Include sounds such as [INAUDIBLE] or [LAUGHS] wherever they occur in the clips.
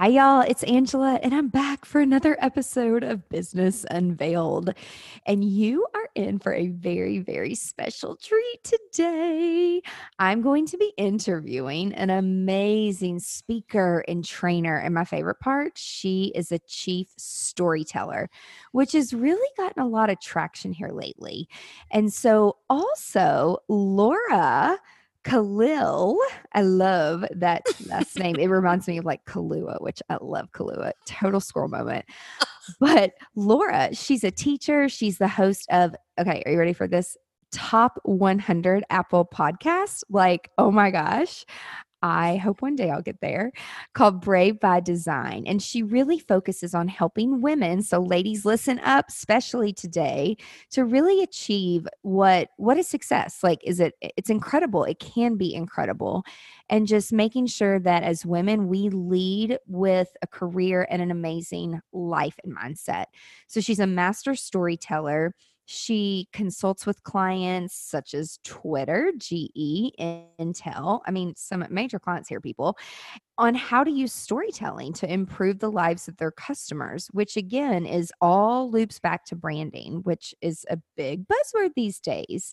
Hi, y'all. It's Angela, and I'm back for another episode of Business Unveiled. And you are in for a very, very special treat today. I'm going to be interviewing an amazing speaker and trainer. And my favorite part, she is a chief storyteller, which has really gotten a lot of traction here lately. And so, also, Laura Khalil, I love that last name. It reminds me of like Kahlua, which I love Kahlua. Total squirrel moment. [LAUGHS] But Laura, she's a teacher. She's the host of, okay, are you ready for this? Top 100 Apple podcast. Like, oh my gosh. I hope one day I'll get there, called Brave by Design. And she really focuses on helping women. So ladies, listen up, especially today, to really achieve what what is success. Like, is it it's incredible. It can be incredible. And just making sure that as women, we lead with a career and an amazing life and mindset. So she's a master storyteller. She consults with clients such as Twitter, GE, Intel. I mean, some major clients here, people, on how to use storytelling to improve the lives of their customers, which again is all loops back to branding, which is a big buzzword these days.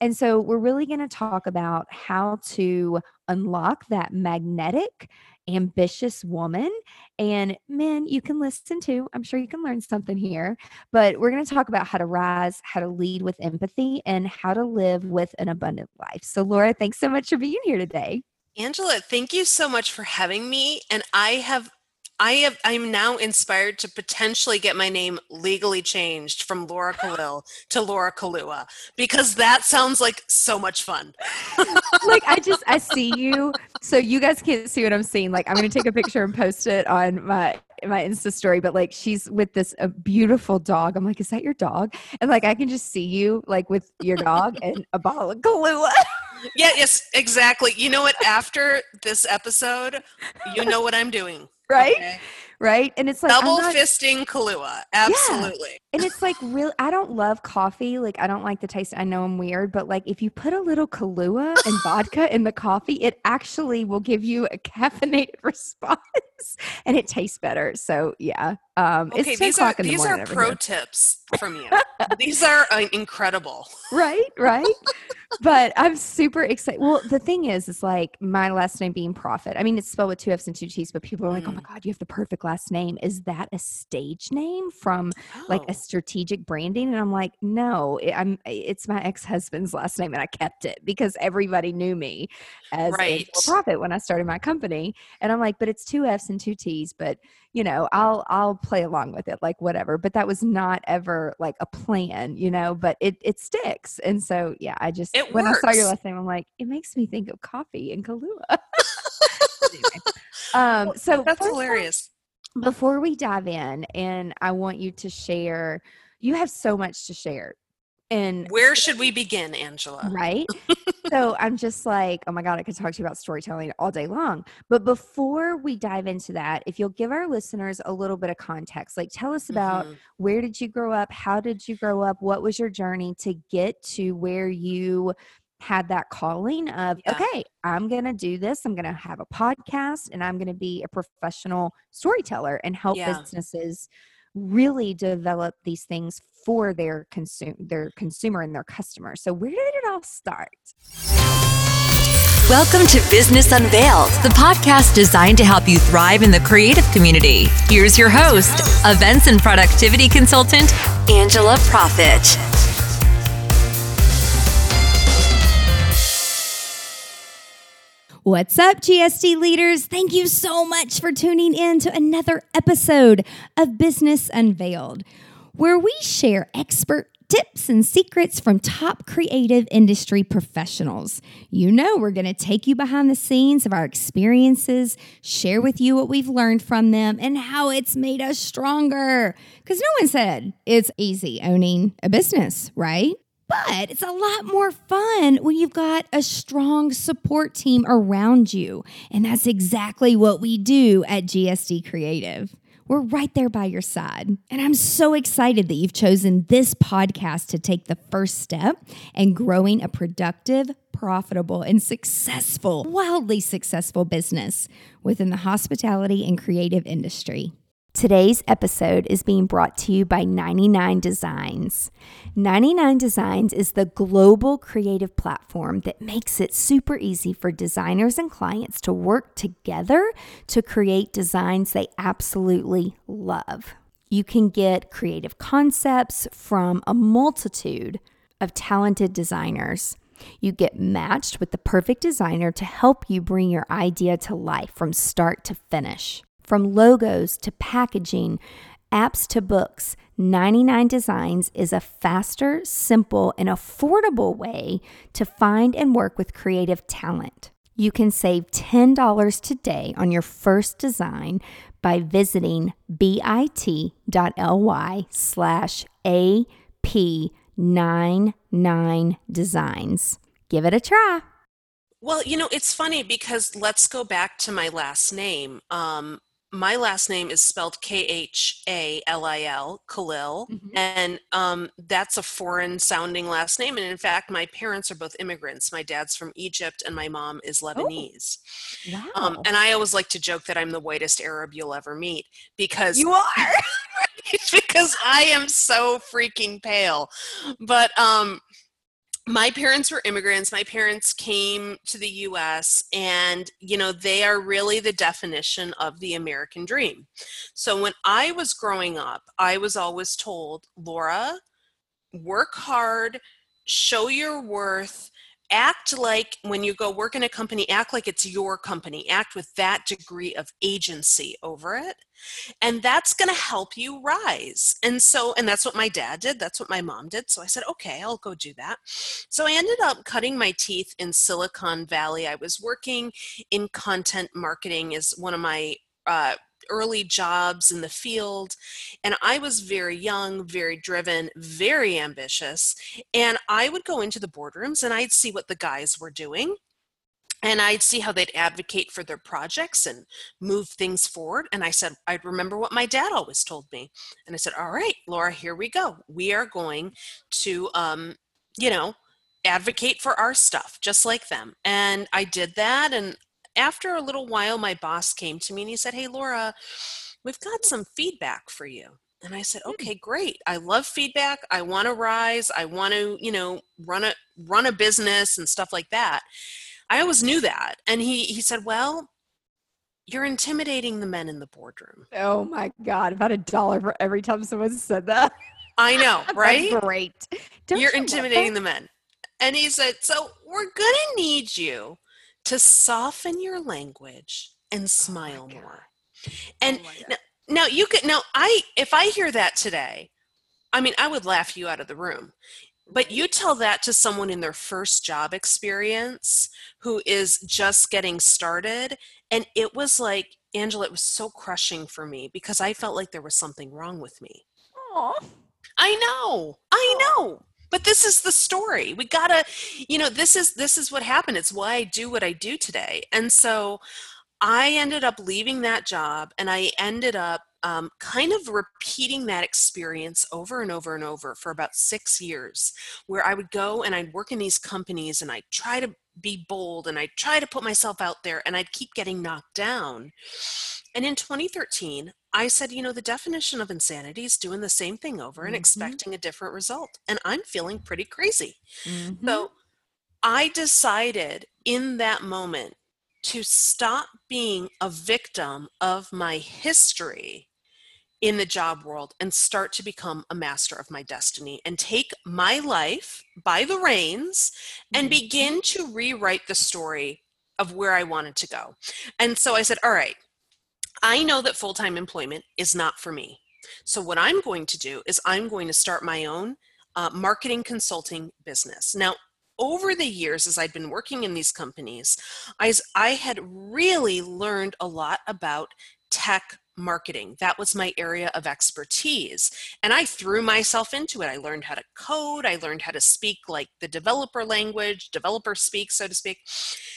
And so we're really going to talk about how to unlock that magnetic ambitious woman. And men, you can listen to. I'm sure you can learn something here. But we're going to talk about how to rise, how to lead with empathy, and how to live with an abundant life. So, Laura, thanks so much for being here today. Angela, thank you so much for having me. And I have I have I'm now inspired to potentially get my name legally changed from Laura [GASPS] Khalil to Laura Kahlua because that sounds like so much fun. like I just I [LAUGHS] see you. So you guys can't see what I'm seeing. Like I'm gonna take a picture and post it on my my Insta story, but like she's with this a beautiful dog. I'm like, is that your dog? And like I can just see you like with your dog [LAUGHS] and a bottle of Kahlua. yeah, yes, exactly. You know what? After this episode, you know what I'm doing right? Okay. Right. And it's like double not, fisting Kahlua. Absolutely. Yeah. And it's like [LAUGHS] real I don't love coffee. Like I don't like the taste. I know I'm weird, but like if you put a little Kahlua and vodka in the coffee, it actually will give you a caffeinated [LAUGHS] response and it tastes better. So yeah. Um okay, it's these are these are pro here. tips from you. [LAUGHS] these are uh, incredible. Right, right but I'm super excited. Well, the thing is, it's like my last name being Profit. I mean, it's spelled with two F's and two T's, but people are like, mm. oh my mm. God, you have the perfect last name. Is that a stage name from oh. like a oh. strategic branding? And I'm like, no, it, I'm, it's my ex husband's last name and I kept it because everybody knew me as right. a Profit when I started my company. And I'm like, but it's two F's and two T's, but you know, I'll I'll play along with it, like whatever. But that was not ever like a plan, you know. But it it sticks, and so yeah, I just it when works. I saw your last name, I'm like, it makes me think of coffee and Kahlua. [LAUGHS] [LAUGHS] um, so that's hilarious. Before we dive in, and I want you to share. You have so much to share and where should we begin, Angela? Right. so I'm just like, oh my God, I could talk to you about storytelling all day long. But before we dive into that, if you'll give our listeners a little bit of context, like tell us about mm-hmm. where did you grow up? How did you grow up? What was your journey to get to where you had that calling of yeah. okay i'm going to do this i'm going to have a podcast and i'm going to be a professional storyteller and help yeah. businesses really develop these things for their consume their consumer and their customer. So where did it all start? Welcome to Business Unveiled, the podcast designed to help you thrive in the creative community. Here's your host, events and productivity consultant, Angela Profit. What's up, GSD leaders? Thank you so much for tuning in to another episode of Business Unveiled, where we share expert tips and secrets from top creative industry professionals. You know, we're going to take you behind the scenes of our experiences, share with you what we've learned from them, and how it's made us stronger. Because no one said it's easy owning a business, right? But it's a lot more fun when you've got a strong support team around you. And that's exactly what we do at GSD Creative. we're right there by your side. And I'm so excited that you've chosen this podcast to take the first step in growing a productive, profitable, and successful, wildly successful business within the hospitality and creative industry. Today's episode is being brought to you by 99 Designs. 99 Designs is the global creative platform that makes it super easy for designers and clients to work together to create designs they absolutely love. You can get creative concepts from a multitude of talented designers. You get matched with the perfect designer to help you bring your idea to life from start to finish. From logos to packaging, apps to books, 99 Designs is a faster, simple, and affordable way to find and work with creative talent. You can save $10 today on your first design by visiting bit.ly slash AP99 Designs. Give it a try. Well, you know, it's funny because let's go back to my last name. Um, my last name is spelled K H A L I L, Khalil, mm-hmm. and um, that's a foreign sounding last name. And in fact, my parents are both immigrants. My dad's from Egypt, and my mom is oh. Lebanese. Oh, wow. Um, and I always like to joke that I'm the whitest Arab you'll ever meet because you are. [LAUGHS] because I am so freaking pale. But um, my parents were immigrants. My parents came to the US and, you know, they are really the definition of the American dream. So when I was growing up, I was always told, Laura, work hard, show your worth, act like when you go work in a company act like it's your company. Act with that degree of agency over it and that's going to help you rise. And so and that's what my dad did. That's what my mom did. So i said okay i'll go do that. So i ended up cutting my teeth in silicon valley. I was working in content marketing as one of my uh, early jobs in the field. And I was very young, very driven, very ambitious. And I would go into the boardrooms and I'd see what the guys were doing. And I'd see how they'd advocate for their projects and move things forward. And I said, I'd remember what my dad always told me. And I said, All right, Laura, here we go. We are going to, um, you know, advocate for our stuff just like them. And I did that. And after a little while, my boss came to me and he said, Hey, Laura, we've got some feedback for you. And I said, hmm. okay, great. I love feedback. I want to rise. I want to, you know, run a run a business and stuff like that. I always knew that. And he he said, well, you're intimidating the men in the boardroom. Oh my God. About a dollar for every time someone said that. I know, [LAUGHS] right? great. Don't you're you intimidating the men. And he said, so we're gonna need you to soften your language and oh smile oh more. And oh now, now you could now I if I hear that today, I mean I would laugh you out of the room. But you tell that to someone in their first job experience who is just getting started and it was like Angela it was so crushing for me because I felt like there was something wrong with me. Aww. I know. I know but this is the story. We gotta you know this is this is what happened. It's why i do what i do today. And so i ended up leaving that job and i ended up um, kind of repeating that experience over and over and over for about six years where i would go and i'd work in these companies and i'd try to be bold and i'd try to put myself out there and i'd keep getting knocked down. And in 2013 I said, you know, the definition of insanity is doing the same thing over and mm-hmm. expecting a different result. And I'm feeling pretty crazy. Mm-hmm. So I decided in that moment to stop being a victim of my history in the job world and start to become a master of my destiny and take my life by the reins and mm-hmm. begin to rewrite the story of where I wanted to go. And so I said, all right, I know that full time employment is not for me. So, what I'm going to do is I'm going to start my own uh, marketing consulting business. Now, over the years, as I'd been working in these companies, I, I had really learned a lot about tech marketing. That was my area of expertise. And I threw myself into it. I learned how to code, I learned how to speak like the developer language, developer speak, so to speak.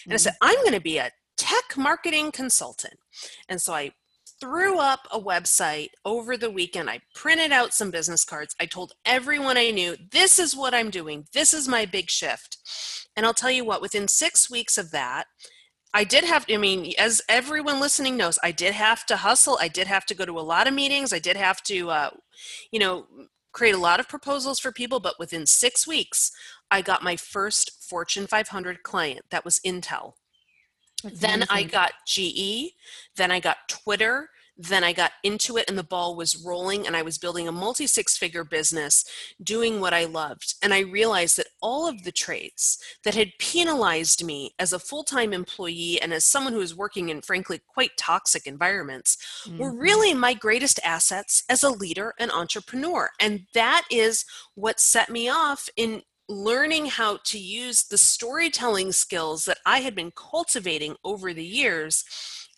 And mm-hmm. I said, I'm going to be a tech marketing consultant. And so I threw up a website over the weekend. I printed out some business cards. I told everyone I knew, this is what I'm doing. This is my big shift. And I'll tell you what, within six weeks of that, I did have, I mean, as everyone listening knows, I did have to hustle. I did have to go to a lot of meetings. I did have to, uh, you know, create a lot of proposals for people. But within six weeks, I got my first Fortune 500 client. That was Intel. That's then amazing. I got GE. Then I got Twitter then I got into it and the ball was rolling and I was building a multi six figure business doing what I loved. And I realized that all of the traits that had penalized me as a full time employee and as someone who was working in, frankly, quite toxic environments mm-hmm. were really my greatest assets as a leader and entrepreneur. And that is what set me off in learning how to use the storytelling skills that I had been cultivating over the years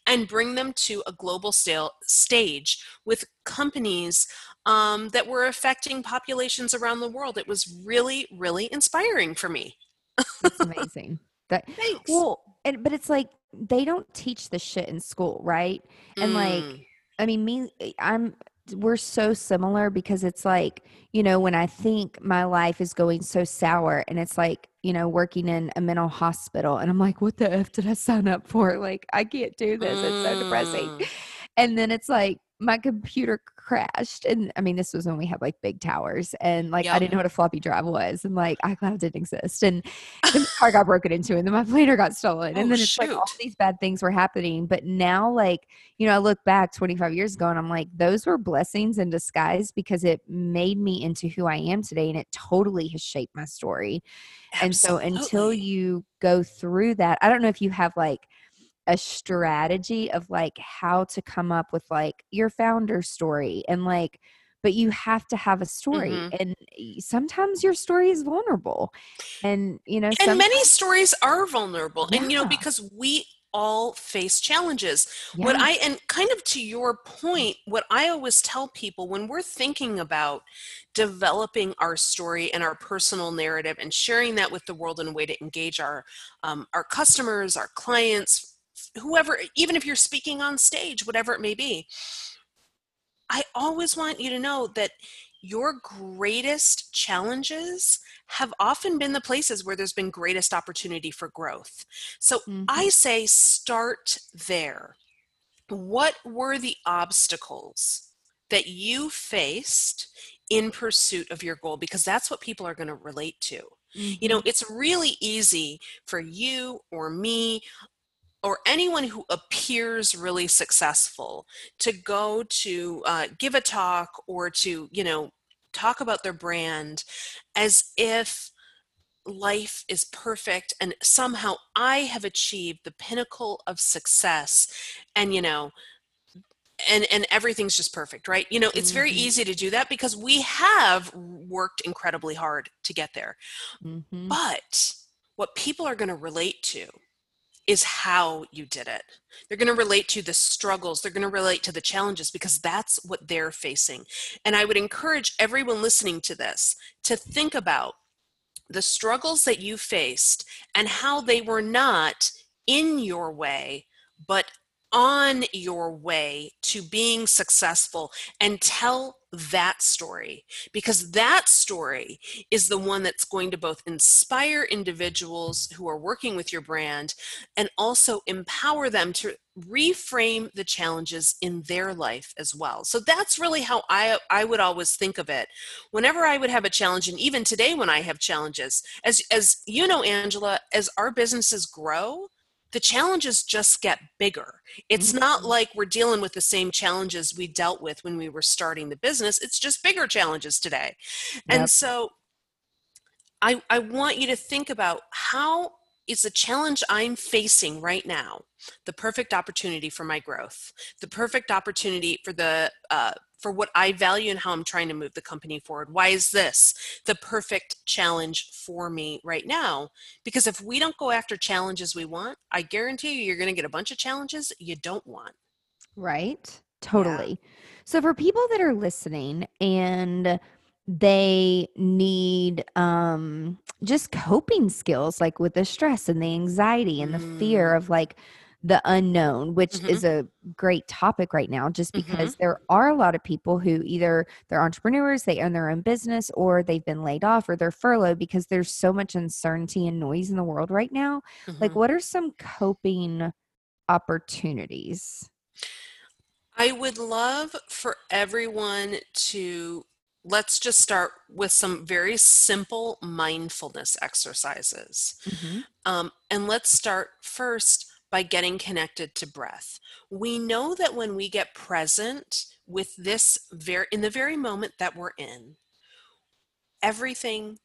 and bring them to a global stale, stage with companies um, that were affecting populations around the world. It was really, really inspiring for me. That's [LAUGHS] amazing. That Thanks. well, and but it's like they don't teach this shit in school, right? And mm. like, I mean, me, I'm we're so similar because it's like you know when i think my life is going so sour and it's like you know working in a mental hospital and i'm like what the f did i sign up for? Like i can't do this. It's so depressing. Mm. and then it's like my computer crashed and i mean this was when we had like big towers and like yep. i didn't know what a floppy drive was and like icloud didn't exist and the car got broken into and then my [LAUGHS] planner got stolen and oh, then it's shoot. like all these bad things were happening but now like you know i look back 25 years ago and i'm like those were blessings in disguise because it made me into who i am today and it totally has shaped my story Absolutely. and so until you go through that i don't know if you have like a strategy of like how to come up with like your founder story and like but you have to have a story mm-hmm. and sometimes your story is vulnerable and you know and many stories are vulnerable yeah. and you know because we all face challenges yeah. what i and kind of to your point what i always tell people when we're thinking about developing our story and our personal narrative and sharing that with the world in a way to engage our um, our customers our clients whoever, even if you're speaking on stage, whatever it may be, I always want you to know that your greatest challenges have often been the places where there's been greatest opportunity for growth. So mm-hmm. I say start there. What were the obstacles that you faced in pursuit of your goal? Because that's what people are going to relate to. Mm-hmm. You know, mm-hmm. it's really easy for you or me or anyone who appears really successful to go to uh, give a talk or to you know talk about their brand as if life is perfect and somehow i have achieved the pinnacle of success and you know and and everything's just perfect right you know it's very mm-hmm. easy to do that because we have worked incredibly hard to get there mm-hmm. but what people are going to relate to is how you did it. They're going to relate to the struggles, they're going to relate to the challenges because that's what they're facing. And I would encourage everyone listening to this to think about the struggles that you faced and how they were not in your way, but on your way to being successful and tell that story because that story is the one that's going to both inspire individuals who are working with your brand and also empower them to reframe the challenges in their life as well. So that's really how I I would always think of it. Whenever I would have a challenge and even today when I have challenges as as you know Angela as our businesses grow, the challenges just get bigger. It's mm-hmm. not like we're dealing with the same challenges we dealt with when we were starting the business. It's just bigger challenges today. Yep. And so I, I want you to think about how is the challenge I'm facing right now the perfect opportunity for my growth, the perfect opportunity for the uh, for what I value and how I'm trying to move the company forward. Why is this the perfect challenge for me right now? Because if we don't go after challenges we want, I guarantee you, you're going to get a bunch of challenges you don't want. Right. Totally. Yeah. So, for people that are listening and they need um just coping skills like with the stress and the anxiety and the fear mm. of like the unknown, which Mhm. is a great topic right now, just Mhm. because there are a lot of people who either they're entrepreneurs, they own their own business, or they've been laid off or they're furloughed because there's so much uncertainty and noise in the world right now. Like, Mhm. what are some coping opportunities? I would love for everyone to let's just start with some very simple mindfulness exercises. Mhm. Um, and let's start first by getting connected to breath. We know that when we get present with this very in the very moment that we're in, everything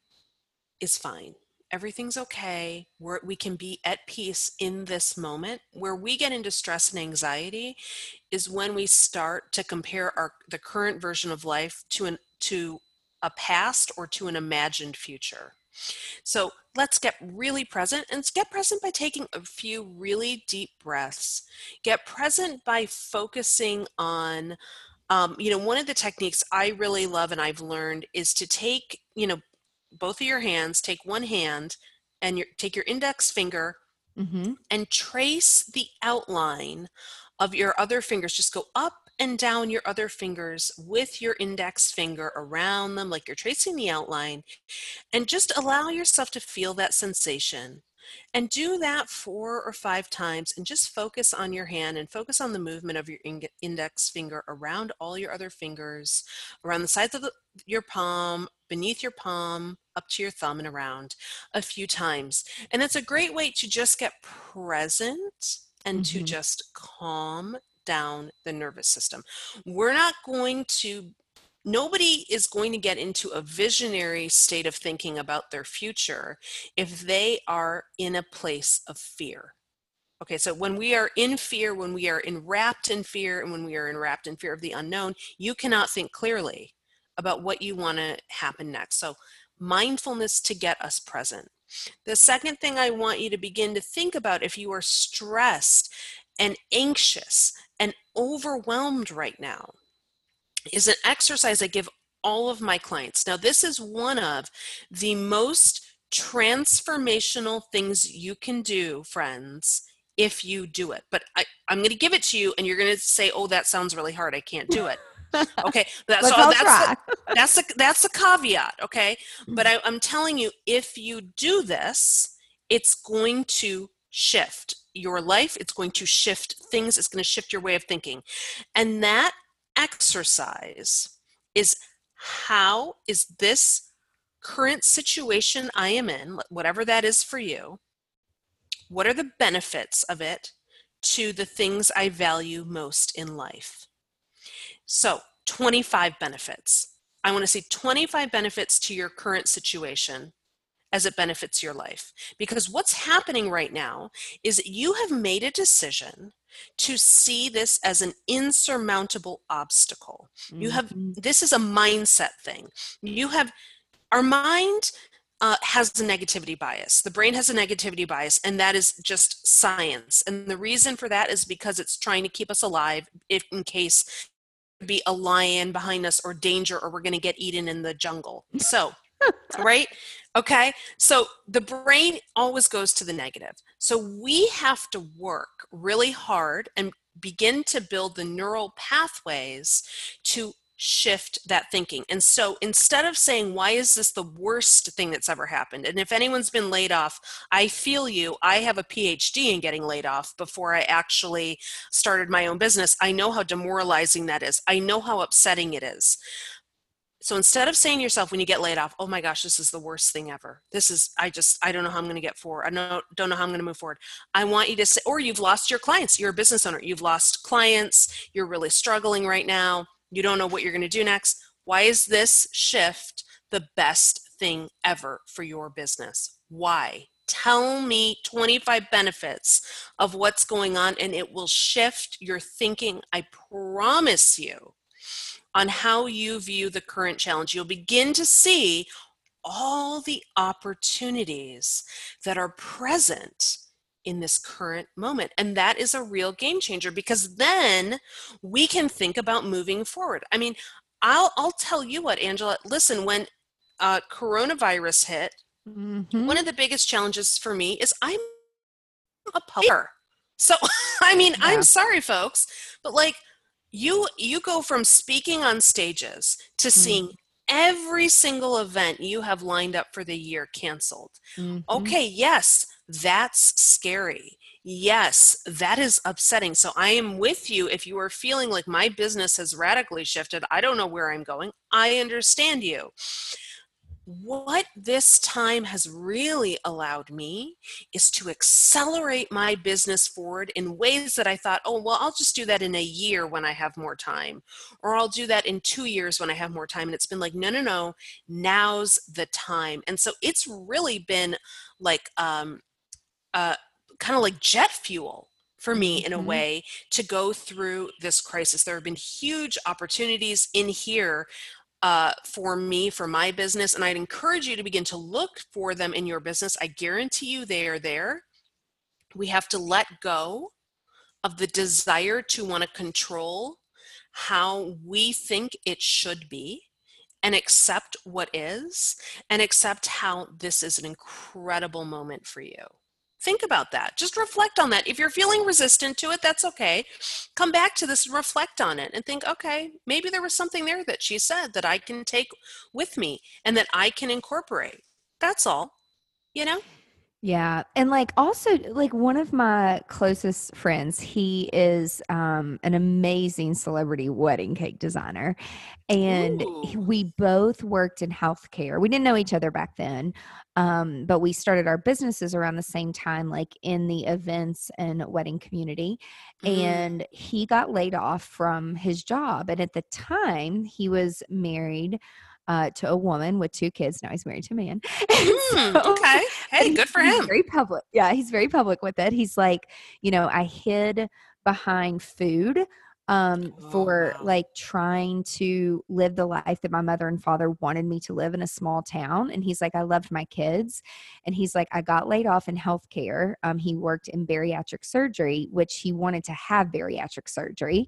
is fine. Everything's okay. We're, we can be at peace in this moment. Where we get into stress and anxiety is when we start to compare our the current version of life to an to a past or to an imagined future. So let's get really present and get present by taking a few really deep breaths. Get present by focusing on, um, you know, one of the techniques I really love and I've learned is to take, you know, both of your hands, take one hand and your, take your index finger Mhm. and trace the outline of your other fingers. Just go up and down your other fingers with your index finger around them, like you're tracing the outline, and just allow yourself to feel that sensation. And do that four or five times and just focus on your hand and focus on the movement of your index finger around all your other fingers, around the sides of the, your palm, beneath your palm, up to your thumb, and around a few times. And it's a great way to just get present and to Mhm. just calm down the nervous system. We're not going to nobody is going to get into a visionary state of thinking about their future if they are in a place of fear. Okay, so when we are in fear, when we are enwrapped in fear, and when we are enwrapped in fear of the unknown, you cannot think clearly about what you want to happen next. So, mindfulness to get us present. The second thing I want you to begin to think about if you are stressed and anxious overwhelmed right now is an exercise I give all of my clients. Now, this is one of the most transformational things you can do, friends, if you do it. But I, I'm going to give it to you, and you're going to say, "Oh, that sounds really hard. I can't do it." [LAUGHS] Okay, that's so that's the, that's the that's caveat. Okay, but I, I'm telling you, if you do this, it's going to shift your life. It's going to shift things. It's going to shift your way of thinking, and that exercise is how is this current situation I am in, whatever that is for you, what are the benefits of it to the things I value most in life? So, 25 benefits. I want to see 25 benefits to your current situation as it benefits your life. Because what's happening right now is that you have made a decision to see this as an insurmountable obstacle. You have Mhm. this is a mindset thing. You have our mind uh, has a negativity bias. The brain has a negativity bias, and that is just science. And the reason for that is because it's trying to keep us alive if in case be a lion behind us or danger or we're going to get eaten in the jungle. So, right? Okay. So the brain always goes to the negative. So we have to work really hard and begin to build the neural pathways to shift that thinking. And so instead of saying, why is this the worst thing that's ever happened? And if anyone's been laid off, I feel you. I have a PhD in getting laid off before I actually started my own business. I know how demoralizing that is. I know how upsetting it is. So instead of saying to yourself when you get laid off, oh my gosh, this is the worst thing ever. This is, I just, I don't know how I'm going to get forward. I know, don't know how I'm going to move forward. I want you to say, or you've lost your clients. You're a business owner. You've lost clients. You're really struggling right now. You don't know what you're going to do next. Why is this shift the best thing ever for your business? Why? Tell me 25 benefits of what's going on, and it will shift your thinking. I promise you on how you view the current challenge. You'll begin to see all the opportunities that are present in this current moment. And that is a real game changer because then we can think about moving forward. I mean, I'll, I'll tell you what, Angela, listen, when uh, coronavirus hit, Mhm. one of the biggest challenges for me is I'm a publisher. So [LAUGHS] I mean, Yeah. I'm sorry folks, but like you you go from speaking on stages to Mm-hmm. seeing every single event you have lined up for the year canceled. Mhm. Okay, yes, that's scary. Yes, that is upsetting. So I am with you if you are feeling like my business has radically shifted. I don't know where I'm going. I understand you. What this time has really allowed me is to accelerate my business forward in ways that I thought, oh, well, I'll just do that in a year when I have more time, or I'll do that in two years when I have more time. And it's been like, no, no, no, now's the time. And so it's really been like, um, uh, kind of like jet fuel for me in a Mhm. way to go through this crisis. There have been huge opportunities in here uh, for me, for my business, and I'd encourage you to begin to look for them in your business. I guarantee you they are there. We have to let go of the desire to want to control how we think it should be and accept what is and accept how this is an incredible moment for you. Think about that. Just reflect on that. If you're feeling resistant to it, that's okay. Come back to this and reflect on it and think, okay, maybe there was something there that she said that I can take with me and that I can incorporate. That's all. You know? Yeah. And like also like one of my closest friends, he is um an amazing celebrity wedding cake designer. And Ooh. we both worked in healthcare. We didn't know each other back then. Um, but we started our businesses around the same time, like in the events and wedding community. Mhm. And he got laid off from his job. And at the time, he was married uh, to a woman with two kids. Now he's married to a man. [LAUGHS] Hmm, so- okay. Hey, good for he's him. Very public. Yeah, he's very public with it. He's like, you know, I hid behind food um Oh, for wow. like trying to live the life that my mother and father wanted me to live in a small town and he's like I loved my kids and he's like I got laid off in healthcare um he worked in bariatric surgery which he wanted to have bariatric surgery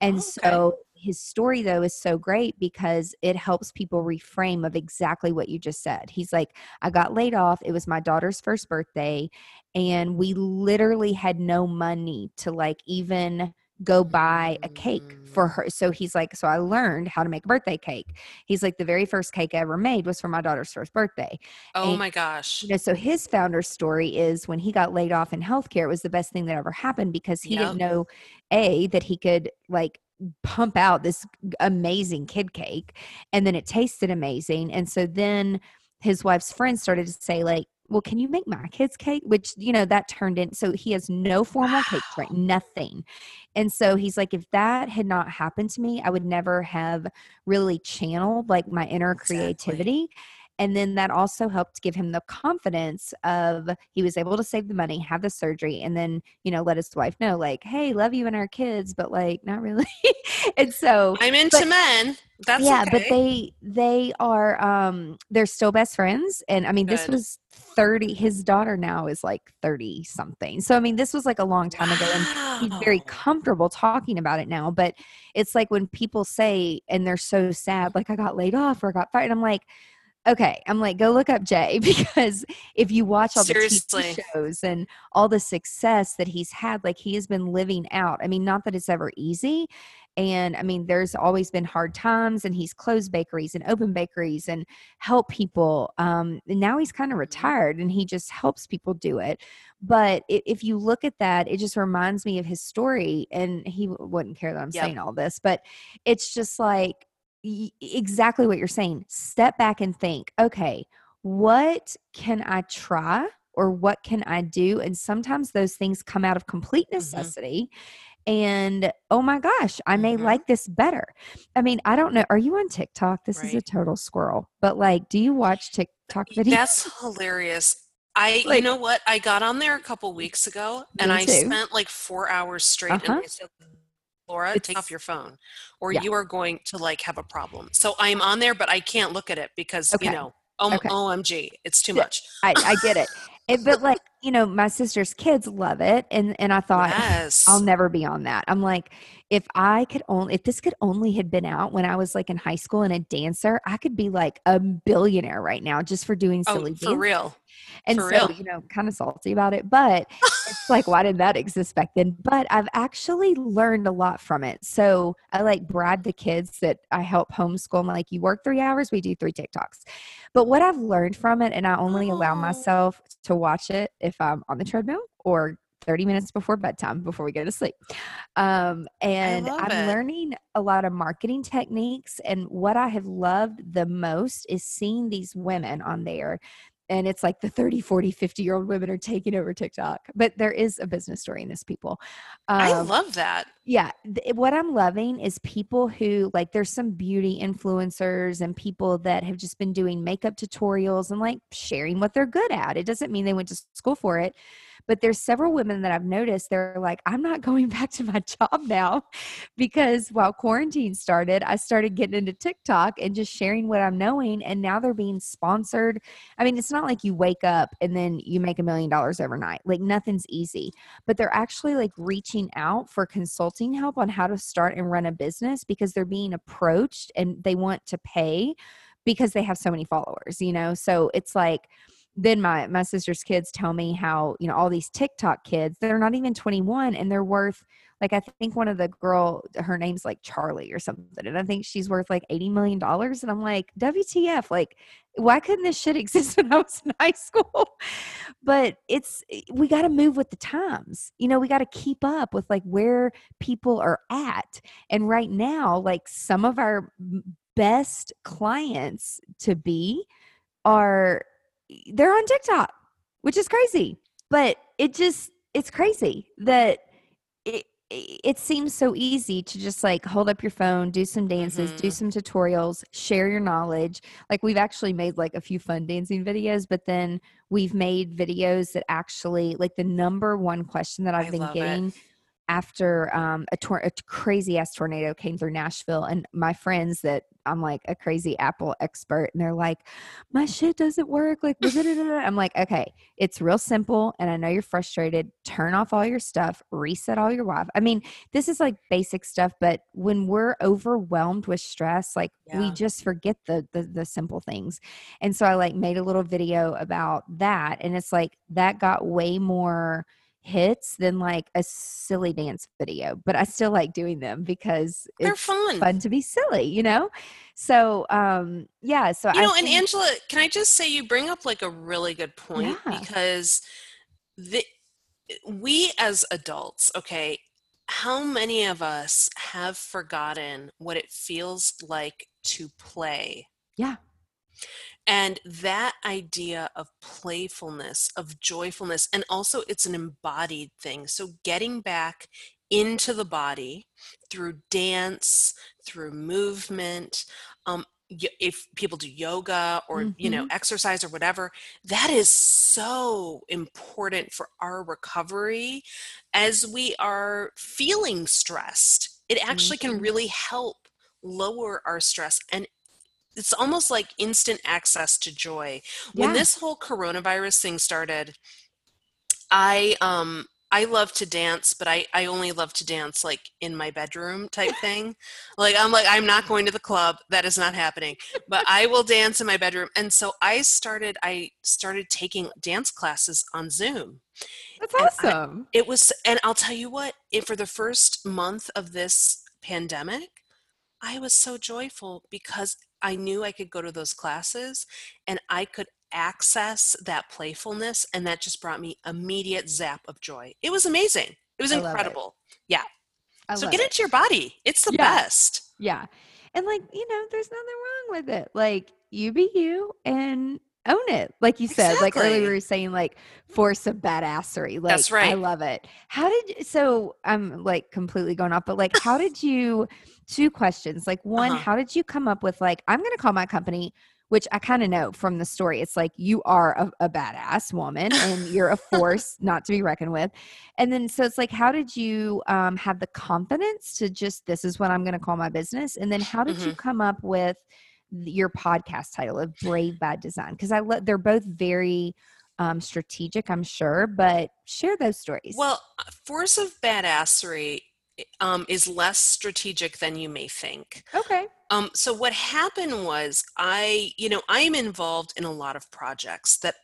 and Okay. so his story though is so great because it helps people reframe of exactly what you just said he's like I got laid off. It was my daughter's first birthday, and we literally had no money to like even go buy a cake for Mm. her. So he's like, so I learned how to make a birthday cake. He's like, the very first cake I ever made was for my daughter's first birthday. Oh and- my gosh. You know, so his founder story is when he got laid off in healthcare, it was the best thing that ever happened because he didn't know a that he could like pump out this amazing kid cake and then it tasted amazing and so then his wife's friends started to say like well can you make my kids cake? Which you know that turned in so he has no formal cake train nothing and so he's like if that had not happened to me i would never have really channeled like my inner Exactly. creativity and then that also helped give him the confidence of he was able to save the money have the surgery and then you know let his wife know like hey love you and our kids but like not really [LAUGHS] and so I'm into but- men. That's yeah okay. but they they are um they're still best friends and i mean this was 30 his daughter now is like 30 something so i mean this was like a long time ago and he's very comfortable talking about it now but it's like when people say and they're so sad like i got laid off or I got fired i'm like okay i'm like go look up jay [LAUGHS] because if you watch all the TV shows and all the success that he's had like he has been living out. I mean not that it's ever easy and i mean there's always been hard times and he's closed bakeries and open bakeries and help people um and now he's kind of retired and he just helps people do it. But if you look at that it just reminds me of his story and he wouldn't care that i'm Yep. saying all this but it's just like exactly what you're saying step back and think okay what can i try or what can i do and sometimes those things come out of complete Mm-hmm. necessity and oh my gosh i may Mhm. like this better i mean i don't know are you on tiktok this is a total squirrel but like do you watch [LAUGHS] tiktok videos That's hilarious. I, you know what? I got on there a couple weeks ago, and I spent like four hours straight. Uh-huh. I said, Laura, take off your phone, or Yeah. you are going to like have a problem. So I'm on there, but I can't look at it because Okay. you know, oh, Okay. OMG, it's too much. I, I get it. it but like you know, my sister's kids love it. And and I thought yes. I'll never be on that. I'm like, if I could only if this could only had been out when I was like in high school and a dancer, I could be like a billionaire right now just for doing oh, silly for dance. real. And For so, real. you know, kind of salty about it, but it's like, why didn't that exist back then? But I've actually learned a lot from it. So I like brag the kids that I help homeschool. I'm like, you work three hours, we do three TikToks. But what I've learned from it, and I only allow Oh. myself to watch it if I'm on the treadmill or 30 minutes before bedtime before we go to sleep. Um, and I'm it. learning a lot of marketing techniques. And what I have loved the most is seeing these women on there and it's like the 30 40 50 year old women are taking over tiktok but there is a business story in this people I Um, love that. yeah th- what i'm loving is people who like there's some beauty influencers and people that have just been doing makeup tutorials and like sharing what they're good at it doesn't mean they went to school for it but there's several women that i've noticed they're like i'm not going [LAUGHS] back to my job now because while quarantine started i started getting into tiktok and just sharing what i'm knowing and now they're being sponsored. I mean it's not like you wake up and then you make a million dollars overnight like nothing's easy but they're actually like reaching out for consulting help on how to start and run a business because they're being approached and they want to pay because they have so many followers you know? So it's like then my my sister's kids tell me how you know all these tiktok kids they're not even 21 and they're worth like i think one of the girl her name's like charlie or something and i think she's worth like 80 million dollars and i'm like wtf like why couldn't this shit [LAUGHS] exist when i was in high school? But it's eh, we got to move with the times you know we got to keep up with like where people are at and right now like some of our best clients to be are they're on tiktok which is crazy but it just it's crazy that it it seems so easy to just like hold up your phone, do some dances, do Mhm. some tutorials, share your knowledge. Like we've actually made like a few fun dancing videos, but then we've made videos that actually like the number one question that I've I been getting it. After um, a, tor- a crazy ass tornado came through Nashville, and my friends that I'm like a crazy Apple expert, and they're like, "My shit doesn't work." Like, I'm like, "Okay, it's real simple, and I know you're frustrated. Turn off all your stuff, reset all your Wi-Fi. I mean, this is like basic stuff, but when we're overwhelmed with stress, like we just forget the, the the simple things. And so I like made a little video about that, and it's like that got way more hits than like a silly dance video, but I still like doing them because They're it's fun. fun to be silly, you know? So um yeah, so You I know, and Angela, can I just say you bring up like a really good point Yeah. because the we as adults, okay, how many of us have forgotten what it feels like to play? yeah, And that idea of playfulness, of joyfulness, and also it's an embodied thing. So getting back into the body through dance, through movement, um, if people do yoga or you know exercise or whatever that is so important for our recovery as we are feeling stressed it actually can Mhm. really help lower our stress and it's almost like instant access to joy. When Yeah. this whole coronavirus thing started, I um I love to dance, but I I only love to dance like in my bedroom type [LAUGHS] thing. like I'm like I'm not going to the club. That is not happening. But I will dance in my bedroom. And so I started I started taking dance classes on Zoom. that's and I- awesome. It was and I'll tell you what, it, for the first month of this pandemic, I was so joyful because I knew I could go to those classes and I could access that playfulness and that just brought me immediate zap of joy. It was amazing. It was I love it. incredible. I so get it. into your body. It's the Yeah. best. Yeah. And like, you know, there's nothing wrong with it. Like, you be you and own it. Like you said, like earlier we were saying, like, force of badassery. Like, That's right I love it. How did, so I'm like completely going off, but like, how [LAUGHS] did you, two questions. Like, one, Uh-huh. how did you come up with, like, I'm going to call my company, which I kind of know from the story. It's like, you are a, a badass woman and you're a [LAUGHS] force not to be reckoned with. And then, so it's like, how did you um, have the confidence to just, this is what I'm going to call my business? And then, how did you come up with th- your podcast title of Brave by Design? Because I let, they're both very, um, strategic, I'm sure, but share those stories. Well, uh, force of badassery um, is less strategic than you may think. okay. Um, so what happened was I, you know, I am involved in a lot of projects that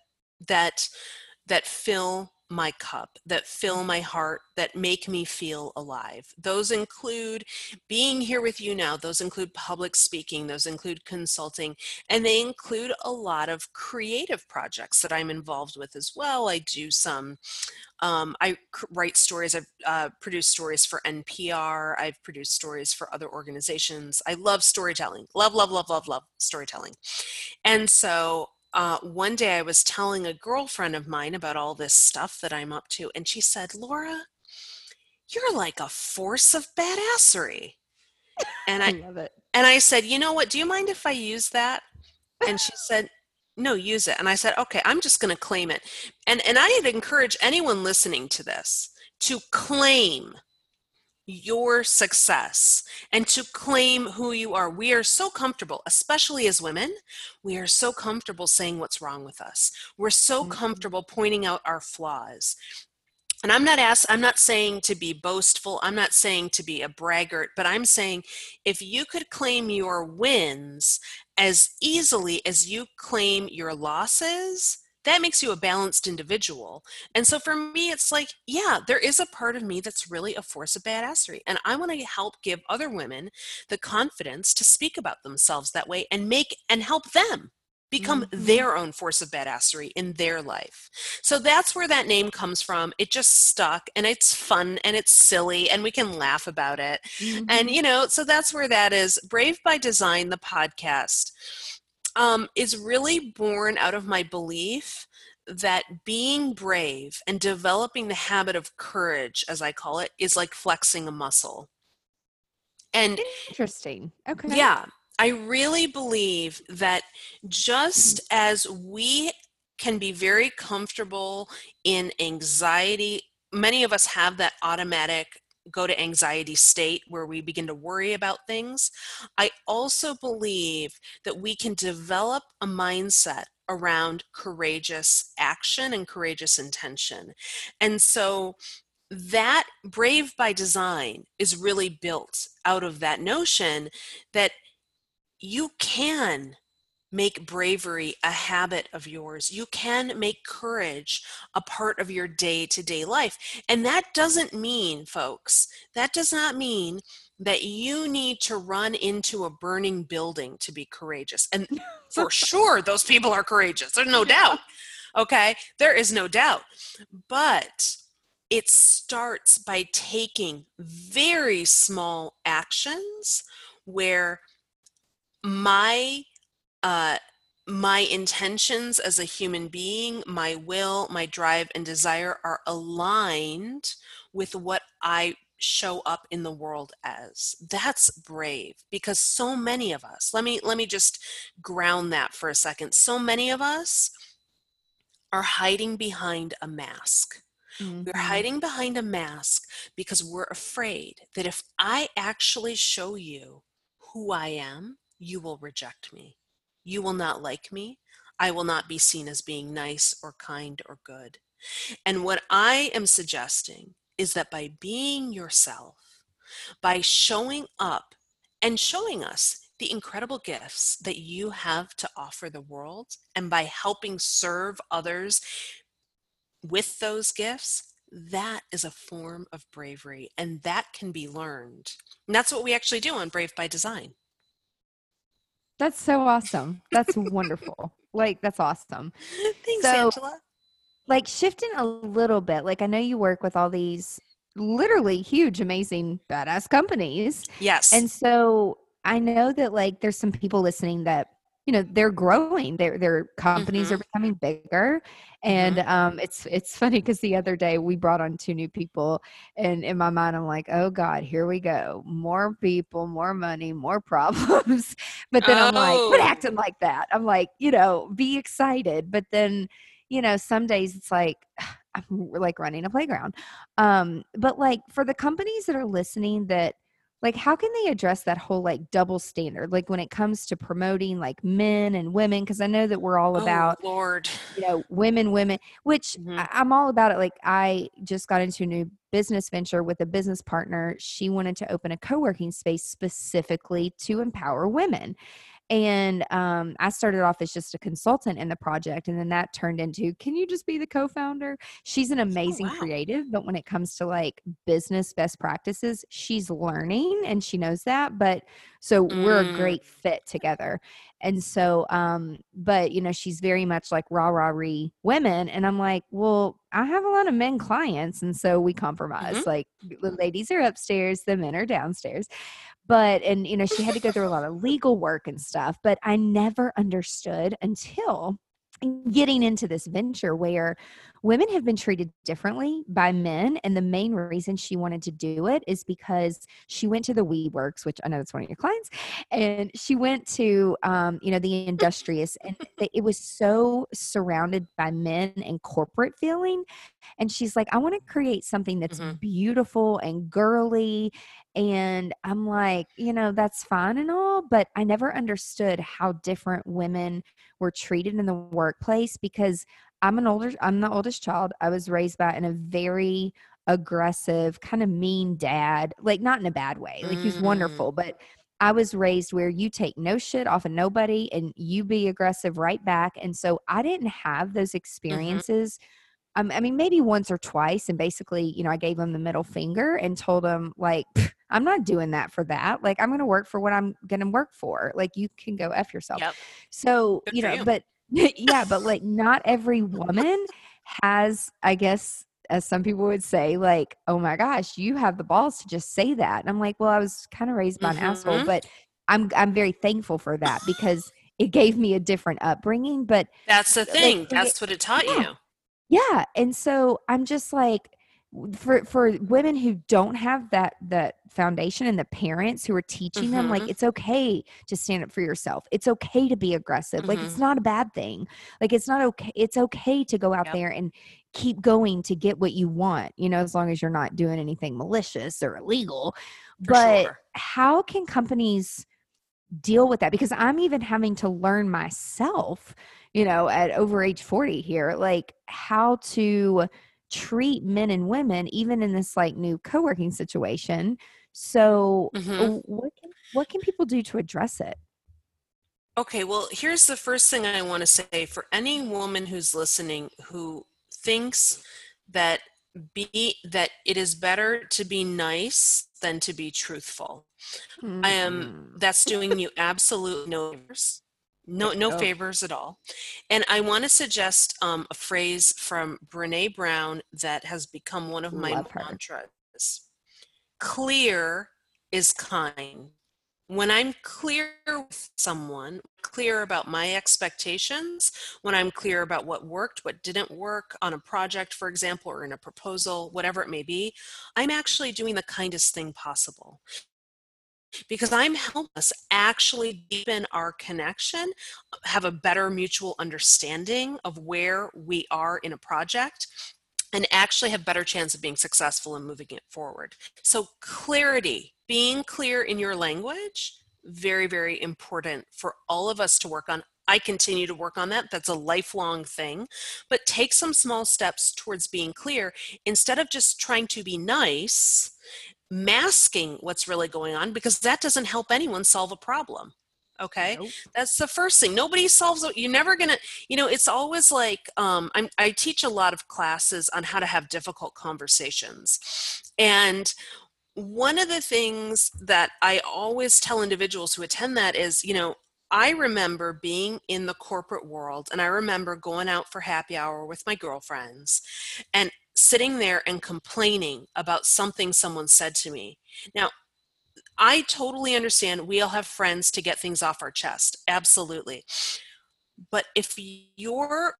that that fill my cup, that fill my heart, that make me feel alive. Those include being here with you now, those include public speaking, those include consulting, and they include a lot of creative projects that I'm involved with as well. I do some, um, I write stories, I've uh, produced stories for NPR, I've produced stories for other organizations. I love storytelling, love, love, love, love, love storytelling. And so uh, one day I was telling a girlfriend of mine about all this stuff that I'm up to, and she said, Laura, you're like a force of badassery. And I, I love it. and I said, you know what? Do you mind if I use that? And she said, no, use it. And I said, okay, I'm just going to claim it. And and I'd encourage anyone listening to this to claim your success and to claim who you are. We are so comfortable, especially as women, we are so comfortable saying what's wrong with us. We're so Mhm. comfortable pointing out our flaws. And I'm not ask, I'm not saying to be boastful, I'm not saying to be a braggart, but I'm saying if you could claim your wins as easily as you claim your losses, that makes you a balanced individual. And so for me, it's like, yeah, there is a part of me that's really a force of badassery. And I want to help give other women the confidence to speak about themselves that way and make and help them become Mhm. their own force of badassery in their life. So that's where that name comes from. It just stuck and it's fun and it's silly and we can laugh about it. And Mhm. you know, so that's where that is. Brave by Design, the podcast, um, is really born out of my belief that being brave and developing the habit of courage, as I call it, is like flexing a muscle. And interesting. Okay. yeah, I really believe that just as we can be very comfortable in anxiety, many of us have that automatic go to anxiety state where we begin to worry about things. I also believe that we can develop a mindset around courageous action and courageous intention. And so that brave by design is really built out of that notion that you can make bravery a habit of yours. You can make courage a part of your day to day life. And that doesn't mean, folks, that does not mean that you need to run into a burning building to be courageous. And for sure, those people are courageous. There's no [LAUGHS] doubt. Okay. There is no doubt. But it starts by taking very small actions where my uh, my intentions as a human being, my will, my drive, and desire are aligned with what I show up in the world as. That's brave because so many of us, let me let me just ground that for a second. So many of us are hiding behind a mask. We're Mhm. hiding behind a mask because we're afraid that if I actually show you who I am, you will reject me. You will not like me. I will not be seen as being nice or kind or good. And what I am suggesting is that by being yourself, by showing up and showing us the incredible gifts that you have to offer the world, and by helping serve others with those gifts, that is a form of bravery and that can be learned. And that's what we actually do on Brave by Design. That's so awesome. That's wonderful. Like that's awesome. [LAUGHS] Thanks, So- Angela. Like shifting a little bit. Like I know you work with all these literally huge, amazing, badass companies. Yes. And so I know that like there's some people listening that you know they're growing. Their their companies are becoming bigger, and um, it's it's funny because the other day we brought on two new people, and in my mind I'm like, oh God, here we go, more people, more money, more [LAUGHS] problems. but then I'm like, quit Oh. acting like that. I'm like, you know, be excited. But then you know, some days it's like [SIGHS] I'm like running a playground. Um, but like for the companies that are listening that like how can they address that whole like double standard like when it comes to promoting like men and women because i know that we're all Oh, about Lord. you know women women which Mhm. I, i'm all about it like i just got into a new business venture with a business partner she wanted to open a co-working space specifically to empower women and um, i started off as just a consultant in the project and then that turned into can you just be the co-founder she's an amazing wow. creative but when it comes to like business best practices she's learning and she knows that but so we're a Mm. great fit together. And so um but you know she's very much like rah rah re women and i'm like well i have a lot of men clients and so we compromise like the ladies are upstairs the men are downstairs. But and you know she had to go through a lot of legal work and stuff but i never understood until getting into this venture where women have been treated differently by men and the main reason she wanted to do it is because she went to the WeWorks, which I know that's one of your clients, and she went to um, you know the industrious, and it was so surrounded by men and corporate feeling, and she's like, I want to create something that's Mhm. beautiful and girly, and I'm like, you know, that's fine and all, but I never understood how different women were treated in the workplace because I'm an older I'm the oldest child. I was raised by in a very aggressive, kind of mean dad, like not in a bad way. Like he's Mm. wonderful, but I was raised where you take no shit off of nobody and you be aggressive right back. And so I didn't have those experiences. Um, I mean, maybe once or twice. And basically, you know, I gave him the middle finger and told him, like, "Pff, I'm not doing that for that. Like, I'm going to work for what I'm going to work for. Like, you can go F yourself. Yep. So, Good you know, you. but [LAUGHS] yeah, but like not every woman has, I guess, as some people would say, like, oh my gosh, you have the balls to just say that. And I'm like, well, I was kind of raised by an asshole, Mhm. but I'm I'm very thankful for that because it gave me a different upbringing. But That's the thing. the- That's what it taught Yeah. you. yeah, and so I'm just like for for women who don't have that that foundation and the parents who are teaching them like Mhm. it's okay to stand up for yourself. It's okay to be aggressive. Like Mhm. it's not a bad thing. Like it's not okay it's okay to go out Yep. there and keep going to get what you want, you know, as long as you're not doing anything malicious or illegal. For but sure. how can companies deal with that because i'm even having to learn myself you know at over age 40 here like how to treat men and women even in this like new co-working situation so Mhm. uh, what can what can people do to address it Okay, well, here's the first thing I want to say for any woman who's listening who thinks that be that it is better to be nice than to be truthful. I am Mm. that's doing you absolute no favors. No no Oh. favors at all. And I want to suggest um, a phrase from Brene Brown that has become one of my Love her. mantras. Clear is kind. When I'm clear with someone, clear about my expectations, when I'm clear about what worked, what didn't work on a project, for example, or in a proposal, whatever it may be, I'm actually doing the kindest thing possible because I'm helping us actually deepen our connection, have a better mutual understanding of where we are in a project, and actually have better chance of being successful and moving it forward. So clarity, being clear in your language, very, very important for all of us to work on. I continue to work on that. That's a lifelong thing. But take some small steps towards being clear instead of just trying to be nice masking what's really going on because that doesn't help anyone solve a problem okay? Nope. that's the first thing. Nobody solves it you're never gonna you know it's always like um, I'm, i teach a lot of classes on how to have difficult conversations. And one of the things that i always tell individuals who attend that is you know I remember being in the corporate world and I remember going out for happy hour with my girlfriends and sitting there and complaining about something someone said to me. Now, I totally understand we all have friends to get things off our chest. Absolutely. But if you're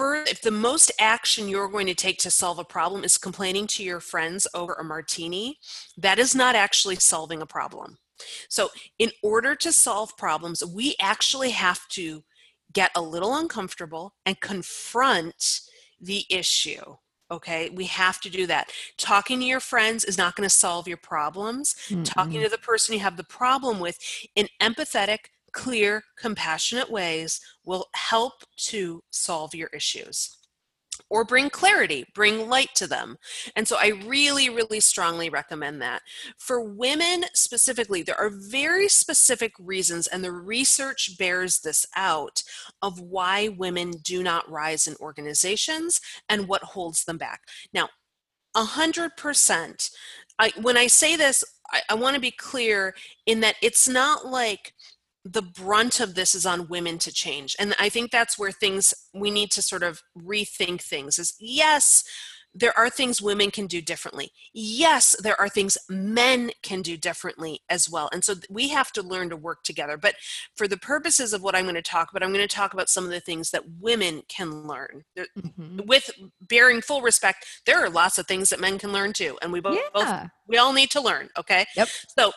if the most action you're going to take to solve a problem is complaining to your friends over a martini, that is not actually solving a problem. So, in order to solve problems, we actually have to get a little uncomfortable and confront the issue. Okay, we have to do that. Talking to your friends is not going to solve your problems. Mm-hmm. Talking to the person you have the problem with in empathetic, clear, compassionate ways will help to solve your issues or bring clarity, bring light to them. And so I really, really strongly recommend that. For women specifically, there are very specific reasons, and the research bears this out, of why women do not rise in organizations and what holds them back. Now, 100%. I, when I say this, I, I want to be clear in that it's not like the brunt of this is on women to change. And i think that's where things we need to sort of rethink things is yes there are things women can do differently. Yes there are things men can do differently as well. And so we have to learn to work together. But for the purposes of what i'm going to talk about i'm going to talk about some of the things that women can learn. Mm-hmm. with bearing full respect there are lots of things that men can learn too and we both, yeah. both we all need to learn okay? Yep. So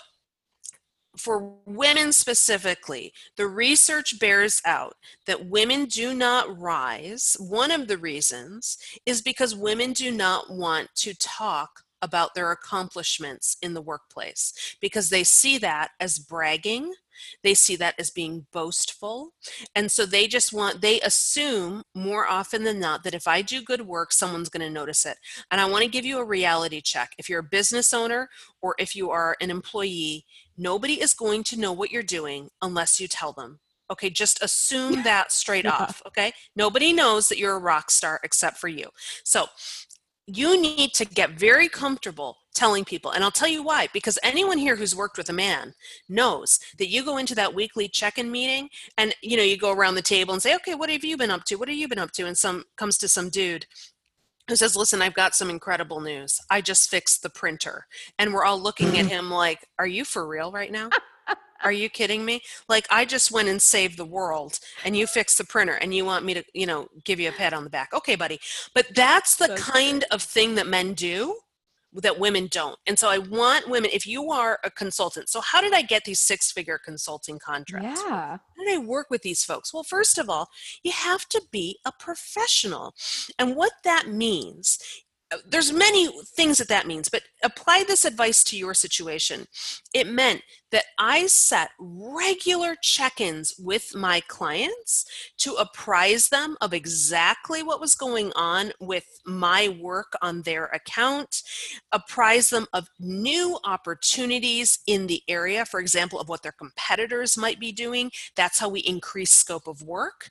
for women specifically, the research bears out that women do not rise. One of the reasons is because women do not want to talk about their accomplishments in the workplace because they see that as bragging. They see that as being boastful. And so they just want they assume more often than not that if i do good work someone's going to notice it. And i want to give you a reality check. If you're a business owner or if you are an employee nobody is going to know what you're doing unless you tell them okay? Just assume that straight yeah. off okay? Nobody knows that you're a rock star except for you. So you need to get very comfortable telling people and i'll tell you why because anyone here who's worked with a man knows that you go into that weekly check-in meeting and you know you go around the table and say okay what have you been up to? What have you been up to? And some comes to some dude who says listen i've got some incredible news i just fixed the printer and we're all looking at mm-hmm. him like are you for real right now [LAUGHS] are you kidding me? Like I just went and saved the world and you fixed the printer and you want me to, you know, give you a pat on the back. Okay, buddy. But that's the so kind of thing that men do that women don't. And so I want women, if you are a consultant, so how did I get these six figure consulting contracts? Yeah. How did I work with these folks? Well, first of all, you have to be a professional. And what that means there's many things that that means but apply this advice to your situation. It meant that i set regular check-ins with my clients to apprise them of exactly what was going on with my work on their account apprise them of new opportunities in the area for example of what their competitors might be doing. That's how we increase scope of work.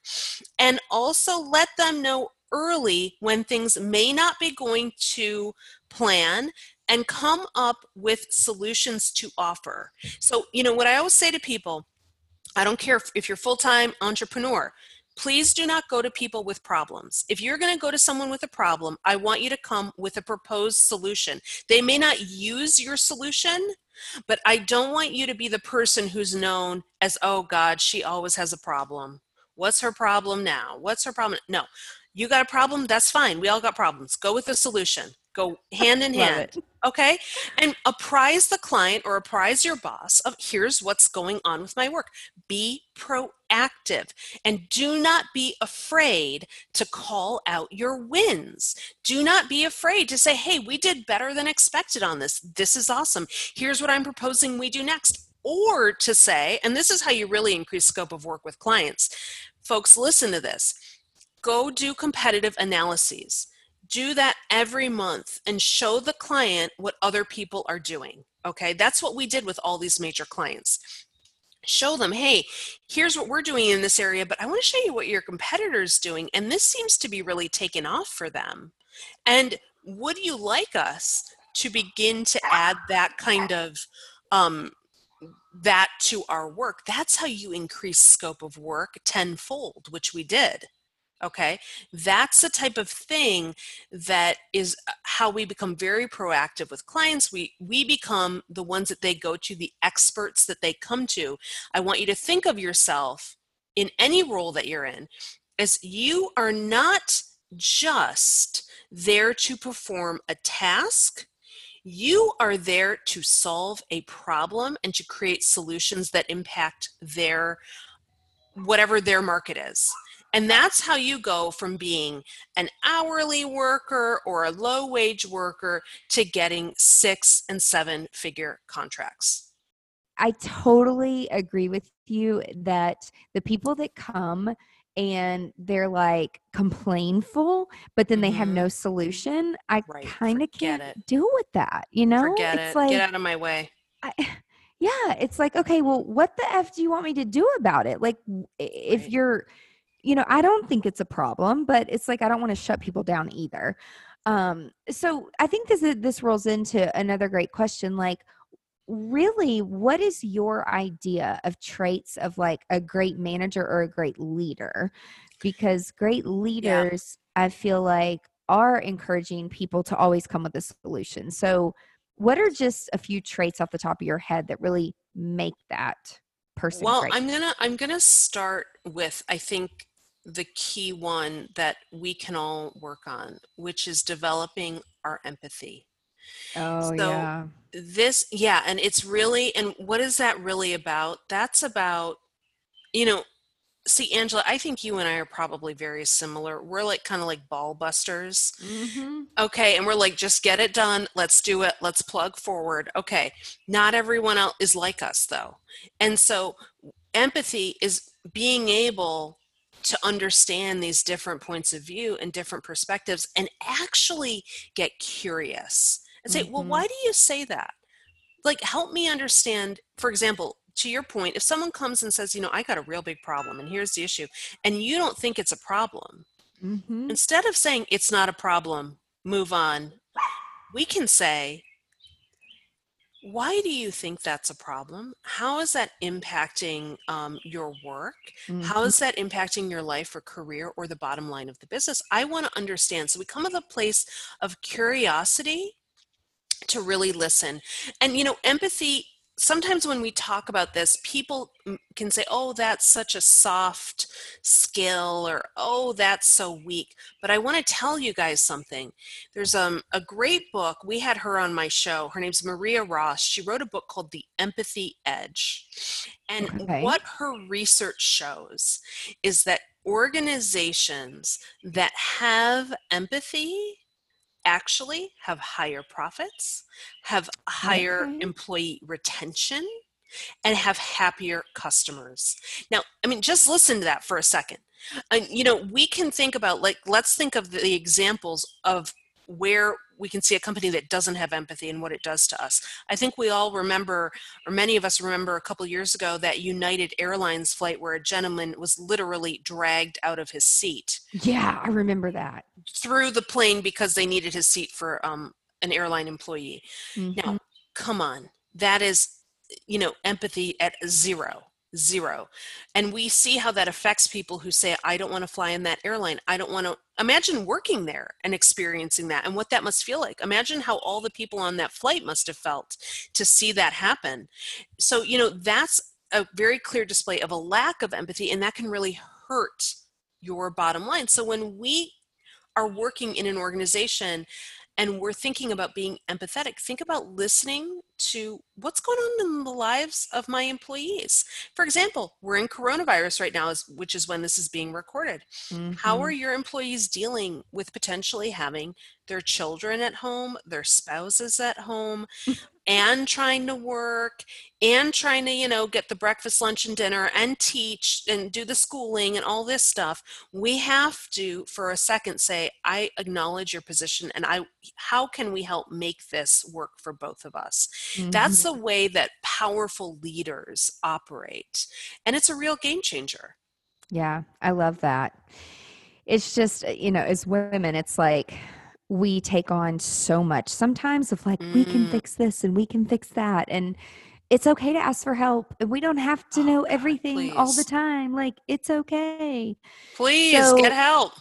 And also let them know early when things may not be going to plan and come up with solutions to offer. So, you know, what I always say to people, I don't care if, you're full-time entrepreneur, please do not go to people with problems. If you're going to go to someone with a problem, I want you to come with a proposed solution. They may not use your solution, but I don't want you to be the person who's known as, oh God, she always has a problem. What's her problem now? What's her problem? No, you got a problem? That's fine. We all got problems. Go with the solution. Go hand in [LAUGHS] hand. Okay? And apprise the client or apprise your boss of here's what's going on with my work. Be proactive and do not be afraid to call out your wins. Do not be afraid to say, hey, we did better than expected on this. This is awesome. Here's what I'm proposing we do next. Or to say, and this is how you really increase scope of work with clients. Folks, listen to this go do competitive analyses. Do that every month and show the client what other people are doing. Okay, that's what we did with all these major clients. Show them, hey, here's what we're doing in this area, but I want to show you what your competitor's doing. And this seems to be really taken off for them. And would you like us to begin to add that kind of um, that to our work? That's how you increase scope of work tenfold, which we did okay? That's the type of thing that is uh, how we become very proactive with clients. We we become the ones that they go to the experts that they come to. I want you to think of yourself in any role that you're in as you are not just there to perform a task. You are there to solve a problem and to create solutions that impact their whatever their market is And that's how you go from being an hourly worker or a low wage worker to getting six and seven figure contracts. I totally agree with you that the people that come and they're like complainful, but then they have Mhm. no solution, I Right, kind of can't it. deal with that. You know, Forget it's it. like Get out of my way. I, [SIGHS] yeah, it's like, okay, well, what the F do you want me to do about it? Like, if Right. you're, you know, I don't think it's a problem, but it's like, I don't want to shut people down either. Um, so I think this, is- this rolls into another great question. Like, really, what is your idea of traits of like a great manager or a great leader? Because great leaders, I feel like, are encouraging people to always come with a solution. So, what are just a few traits off the top of your head that really make that person Well, great? I'm gonna I'm gonna start with I think the key one that we can all work on, which is developing our empathy. oh so- yeah, This, yeah, and it's really, and what is that really about? That's about, you know, see, Angela, I think you and I are probably very similar. We're like kind of like ball busters. mm-hmm. Okay, and we're like, just get it done. Let's do it. Let's plug forward. Okay, not everyone else is like us though. And so empathy is being able to understand these different points of view and different perspectives and actually get curious and say, well, Mhm. why do you say that? Like, help me understand, for example, to your point, if someone comes and says, you know, I got a real big problem and here's the issue, and you don't think it's a problem, Mm-hmm. instead of saying it's not a problem, move on, we can say, why do you think that's a problem? How is that impacting um, your work? How is that impacting your life or career or the bottom line of the business? I want to understand. So we come with a place of curiosity to really listen. And, you know, empathy, sometimes when we talk about this, people can say, oh, that's such a soft skill or oh, that's so weak. But I want to tell you guys something. There's um, a great book. We had her on my show. Her name's Maria Ross. She wrote a book called The Empathy Edge. And Okay. what her research shows is that organizations that have empathy actually have higher profits, have higher Okay. employee retention, and have happier customers. Now, I mean, just listen to that for a second. And, you know, we can think about, like, let's think of the examples of where we can see a company that doesn't have empathy and what it does to us. I think we all remember, or many of us remember a couple years ago, that United Airlines flight where a gentleman was literally dragged out of his seat yeah, I remember that. through the plane because they needed his seat for um, an airline employee. Mhm. Now, come on, that is, you know, empathy at zero, zero. And we see how that affects people who say, I don't want to fly in that airline. I don't want to imagine working there and experiencing that and what that must feel like. Imagine how all the people on that flight must have felt to see that happen. So, you know, that's a very clear display of a lack of empathy, and that can really hurt your bottom line. So when we are working in an organization and we're thinking about being empathetic, think about listening to what's going on in the lives of my employees. For example, we're in coronavirus right now, which is when this is being recorded. How Mhm. are your employees dealing with potentially having their children at home, their spouses at home, [LAUGHS] and trying to work and trying to, you know, get the breakfast, lunch, and dinner and teach and do the schooling and all this stuff? We have to, for a second, say, I acknowledge your position and I how can we help make this work for both of us? That's Mhm. the way that powerful leaders operate. And it's a real game changer. Yeah, I love that. It's just, uh, you know, as women, it's like we take on so much sometimes of like, we can Mm. fix this and we can fix that. And it's okay to ask for help. and We don't have to Oh, know God, everything all the time. Like, it's okay. Please So- get help.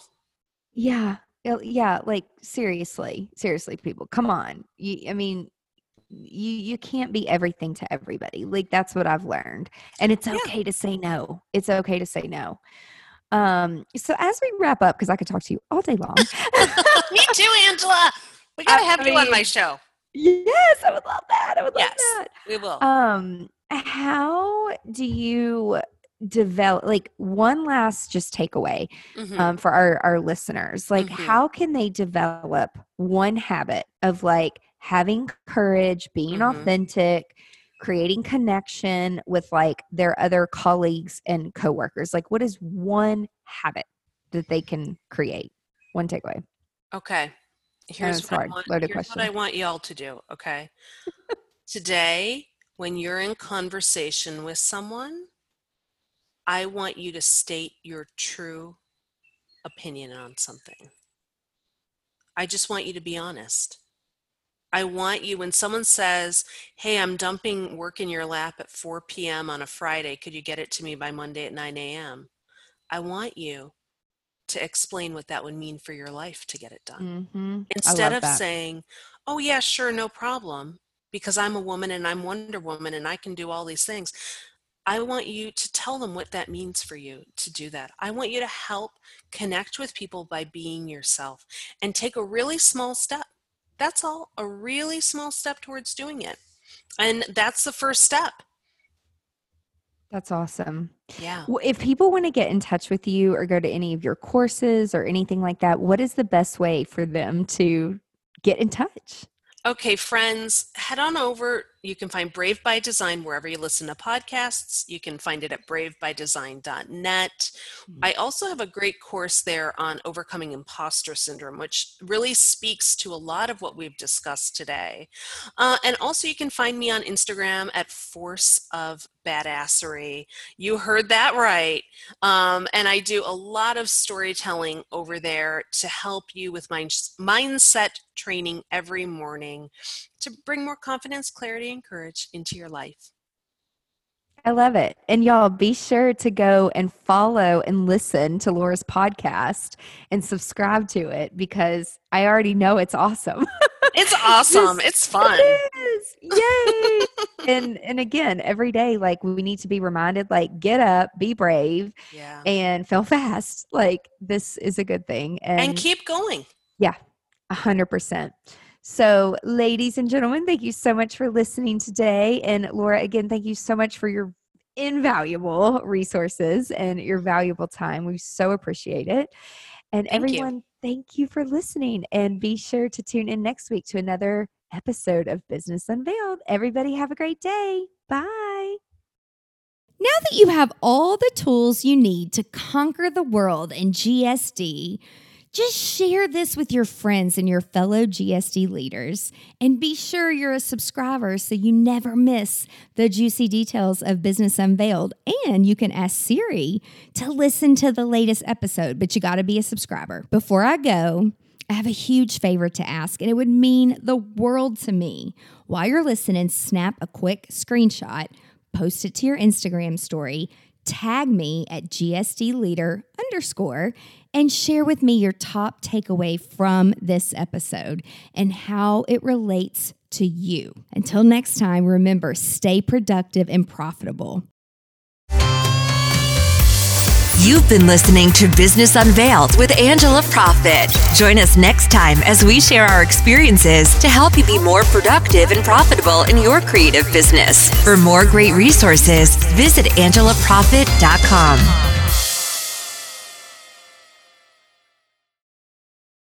Yeah. Yeah. Like, seriously, seriously, people, come on. You, I mean, you you can't be everything to everybody like that's what i've learned and it's Yeah. okay to say no it's okay to say no um so as we wrap up because i could talk to you all day long [LAUGHS] Me too, Angela. We gotta I have you on my show. yes i would love that i would love Yes. that We will. um how do you develop like one last just takeaway Mhm. um, for our, our listeners like Mhm. how can they develop one habit of like having courage being Mhm. authentic creating connection with like their other colleagues and coworkers like what is one habit that they can create one takeaway Okay. Here's what, hard. I want, Loaded here's what. I want y'all to do. Okay. Today, when you're in conversation with someone, I want you to state your true opinion on something. I just want you to be honest. I want you, when someone says, Hey, I'm dumping work in your lap at 4 p.m. on a Friday, could you get it to me by Monday at 9 a.m.? I want you to explain what that would mean for your life to get it done mm-hmm. instead of that. saying, "Oh yeah, sure, no problem," because I'm a woman and I'm Wonder Woman and I can do all these things. I want you to tell them what that means for you to do that. I want you to help connect with people by being yourself and take a really small step. That's all, a really small step towards doing it. And that's the first step. that's awesome Yeah. Well, if people want to get in touch with you or go to any of your courses or anything like that, what is the best way for them to get in touch? Okay, friends, head on over. You can find Brave by Design wherever you listen to podcasts. You can find it at bravebydesign.net. I also have a great course there on overcoming imposter syndrome, which really speaks to a lot of what we've discussed today. Uh, and also, you can find me on Instagram at Force of Badassery. You heard that right. Um, and I do a lot of storytelling over there to help you with mind- mindset training every morning to bring more confidence, clarity, and courage into your life. I love it. And y'all be sure to go and follow and listen to Laura's podcast and subscribe to it because I already know it's awesome. [LAUGHS] It's awesome. It's fun. It is. Yay. [LAUGHS] and and again, every day like we need to be reminded like get up, be brave Yeah. and fail fast. Like this is a good thing. And keep going. Yeah. A hundred percent. So, ladies and gentlemen, thank you so much for listening today. And Laura, again, thank you so much for your invaluable resources and your mm-hmm. valuable time. We so appreciate it. And Thank you. everyone, thank you for listening. And be sure to tune in next week to another episode of Business Unveiled. Everybody, have a great day. Bye. Now that you have all the tools you need to conquer the world in GSD, just share this with your friends and your fellow GSD leaders. And be sure you're a subscriber so you never miss the juicy details of Business Unveiled. And you can ask Siri to listen to the latest episode, but you got to be a subscriber. Before I go, I have a huge favor to ask, and it would mean the world to me. While you're listening, snap a quick screenshot, post it to your Instagram story, tag me at GSD leader underscore, and share with me your top takeaway from this episode and how it relates to you. Until next time, remember stay productive and profitable. You've been listening to Business Unveiled with Angela Proffitt. Join us next time as we share our experiences to help you be more productive and profitable in your creative business. For more great resources, visit angelaproffitt.com.